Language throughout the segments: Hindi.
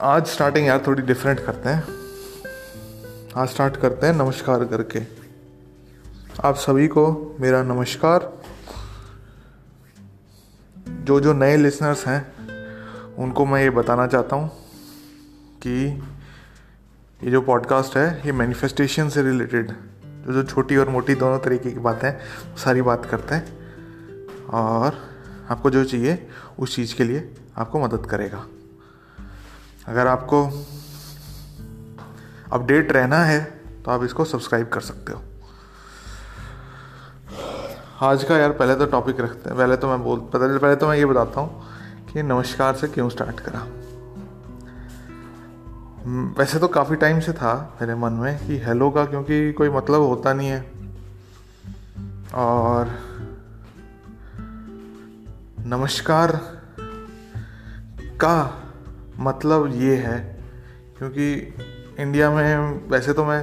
आज स्टार्टिंग यार थोड़ी डिफरेंट करते हैं। आज स्टार्ट करते हैं नमस्कार करके। आप सभी को मेरा नमस्कार। जो जो नए लिसनर्स हैं, उनको मैं ये बताना चाहता हूँ कि ये जो पॉडकास्ट है, ये मैनिफेस्टेशन से रिलेटेड जो जो छोटी और मोटी दोनों तरीके की बातें हैं, सारी बात करते हैं। और आपको जो चाहिए, उस चीज़ के लिए आपको मदद करेगा। अगर आपको अपडेट रहना है तो आप इसको सब्सक्राइब कर सकते हो। आज का यार पहले तो टॉपिक रखते हैं। पहले तो मैं बोल, पहले पहले तो मैं ये बताता हूँ कि नमस्कार से क्यों स्टार्ट करा? वैसे तो काफ़ी टाइम से था मेरे मन में कि हेलो का, क्योंकि कोई मतलब होता नहीं है। और नमस्कार का मतलब ये है, क्योंकि इंडिया में वैसे तो मैं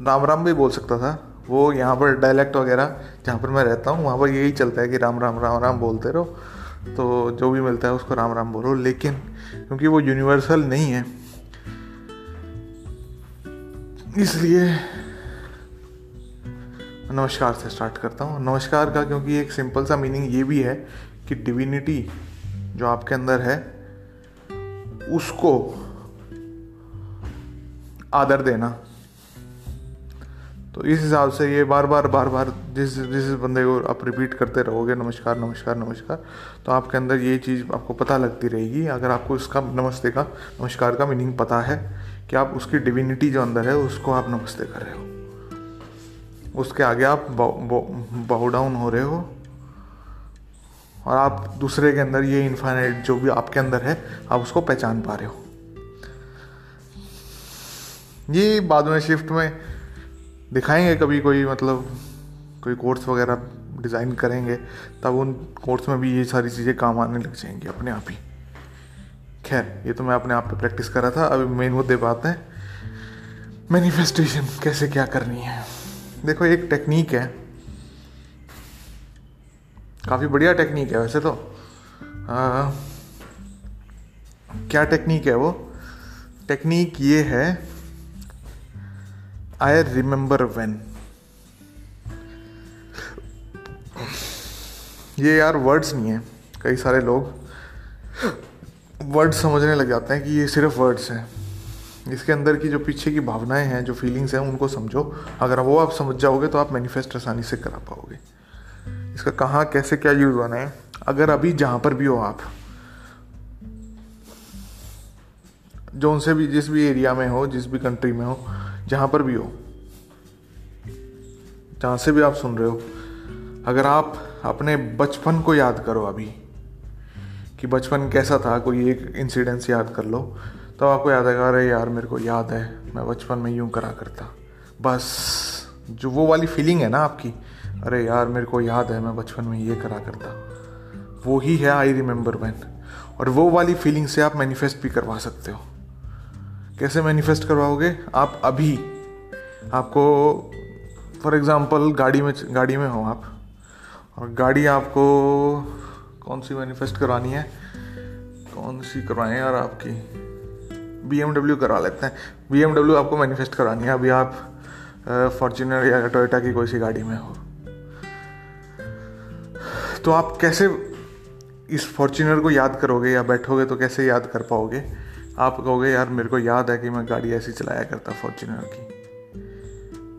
राम राम भी बोल सकता था। वो यहाँ पर डायलैक्ट वगैरह, जहाँ पर मैं रहता हूँ, वहाँ पर यही चलता है कि राम राम राम राम बोलते रहो। तो जो भी मिलता है उसको राम राम बोलो। लेकिन क्योंकि वो यूनिवर्सल नहीं है, इसलिए नमस्कार से स्टार्ट करता हूँ। नमस्कार का क्योंकि एक सिंपल सा मीनिंग ये भी है कि डिविनिटी जो आपके अंदर है उसको आदर देना। तो इस हिसाब से ये बार बार बार बार जिस जिस बंदे को आप रिपीट करते रहोगे, नमस्कार नमस्कार नमस्कार तो आपके अंदर ये चीज़ आपको पता लगती रहेगी। अगर आपको इसका नमस्ते का, नमस्कार का मीनिंग पता है कि आप उसकी डिविनिटी जो अंदर है, उसको आप नमस्ते कर रहे हो। उसके आगे आप बाउ डाउन हो रहे हो। और आप दूसरे के अंदर ये इन्फाइनाइट जो भी आपके अंदर है, आप उसको पहचान पा रहे हो। ये बाद में शिफ्ट में दिखाएँगे कभी कोई मतलब कोई कोर्स वगैरह डिज़ाइन करेंगे, तब उन कोर्स में भी ये सारी चीज़ें काम आने लग जाएँगी अपने आप ही। खैर, ये तो मैं अपने आप पे प्रैक्टिस कर रहा था, अभी मेन मुद्दे बात है। मैनिफेस्टेशन कैसे क्या करनी है? देखो, एक टेक्निक है। काफ़ी बढ़िया टेक्निक है वैसे तो। आ, क्या टेक्निक है वो? टेक्निक ये है आई रिमेंबर वेन ये यार वर्ड्स नहीं है कई सारे लोग वर्ड्स समझने लग जाते हैं कि ये सिर्फ़ वर्ड्स हैं। इसके अंदर की जो पीछे की भावनाएँ हैं जो फीलिंग्स हैं उनको समझो। अगर वो आप समझ जाओगे तो आप मैनिफेस्ट आसानी से करा पाओगे। इसका कहाँ, कैसे, क्या यूज़ होना है? अगर अभी जहाँ पर भी हो आप, जो उनसे भी, जिस भी एरिया में हो, जिस भी कंट्री में हो, जहाँ पर भी हो, जहाँ से भी आप सुन रहे हो, अगर आप अपने बचपन को याद करो अभी, कि बचपन कैसा था, कोई एक इंसिडेंस याद कर लो तो आपको याद आएगा, अरे यार, मेरे को याद है, मैं बचपन में यूँ करा करता। बस, जो वो वाली फीलिंग है ना आपकी अरे यार, मेरे को याद है, मैं बचपन में ये करा करता। वो ही है आई रिमेंबर वैन और वो वाली फीलिंग से आप मैनिफेस्ट भी करवा सकते हो। कैसे मैनिफेस्ट करवाओगे? आप अभी। आपको फॉर एग्ज़ाम्पल गाड़ी में गाड़ी में हो आप। और गाड़ी आपको कौन सी मैनिफेस्ट करवानी है? कौन सी करवाएँ यार आपकी? बी एम करवा लेते हैं। बी एम आपको मैनिफेस्ट करानी है। अभी आप फॉर्चुनर या टोयोटा की कोई सी गाड़ी में हो। तो आप कैसे इस फॉर्चूनर को याद करोगे या बैठोगे तो कैसे याद कर पाओगे? आप कहोगे, यार, मेरे को याद है कि मैं गाड़ी ऐसी चलाया करता फॉर्चूनर की।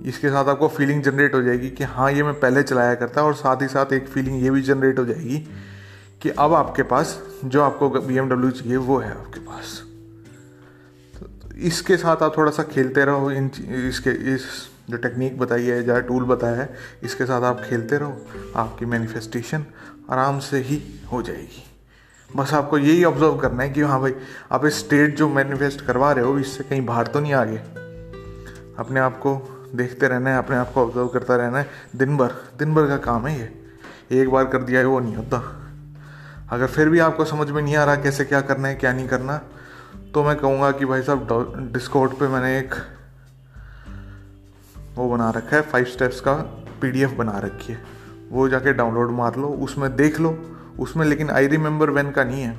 इसके साथ आपको फीलिंग जनरेट हो जाएगी कि हाँ ये मैं पहले चलाया करता और साथ ही साथ एक फीलिंग ये भी जनरेट हो जाएगी कि अब आपके पास, जो आपको बी चाहिए, वो है आपके पास। तो इसके साथ आप थोड़ा सा खेलते रहो, इन इसके, इस जो टेक्निक बताई है या टूल बताया है, इसके साथ आप खेलते रहो, आपकी मैनिफेस्टेशन आराम से ही हो जाएगी। बस आपको यही ऑब्ज़र्व करना है कि हाँ भाई, आप इस स्टेट जो मैनिफेस्ट करवा रहे हो, इससे कहीं बाहर तो नहीं आगे अपने आप को देखते रहना है, अपने आप को ऑब्ज़र्व करता रहना है। दिन भर दिन भर का काम है ये। एक बार कर दिया है, वो नहीं होता। अगर फिर भी आपको समझ में नहीं आ रहा कैसे क्या करना है, क्या नहीं करना तो मैं कहूँगा कि भाई साहब डिस्काउंट पे मैंने एक वो बना रखा है फाइव स्टेप्स का पीडीएफ बना रखी है। वो जाके डाउनलोड मार लो, उसमें देख लो, उसमें लेकिन आई रिमेंबर वेन का नहीं है।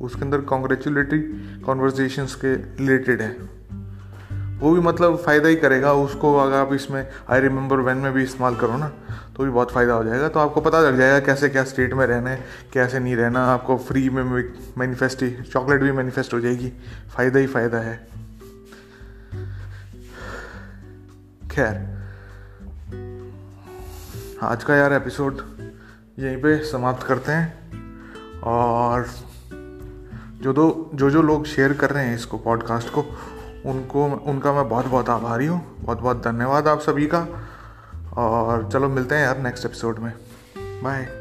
उसके अंदर कॉन्ग्रेचुलेटरी कॉन्वर्जेशंस के रिलेटेड है। वो भी मतलब फ़ायदा ही करेगा, उसको अगर आप इसमें आई रिमेंबर वैन में भी इस्तेमाल करो ना तो भी बहुत फ़ायदा हो जाएगा। तो आपको पता लग जाएगा कैसे क्या स्टेट में रहना है, कैसे नहीं रहना। आपको फ्री में मैनिफेस्ट चॉकलेट भी मैनिफेस्ट हो जाएगी। फ़ायदा ही फ़ायदा है। खैर, आज का यार एपिसोड यहीं पे समाप्त करते हैं और जो दो, जो जो लोग शेयर कर रहे हैं इसको पॉडकास्ट को, उनको, उनका मैं बहुत बहुत आभारी हूँ। बहुत बहुत धन्यवाद आप सभी का। और चलो मिलते हैं यार नेक्स्ट एपिसोड में। बाय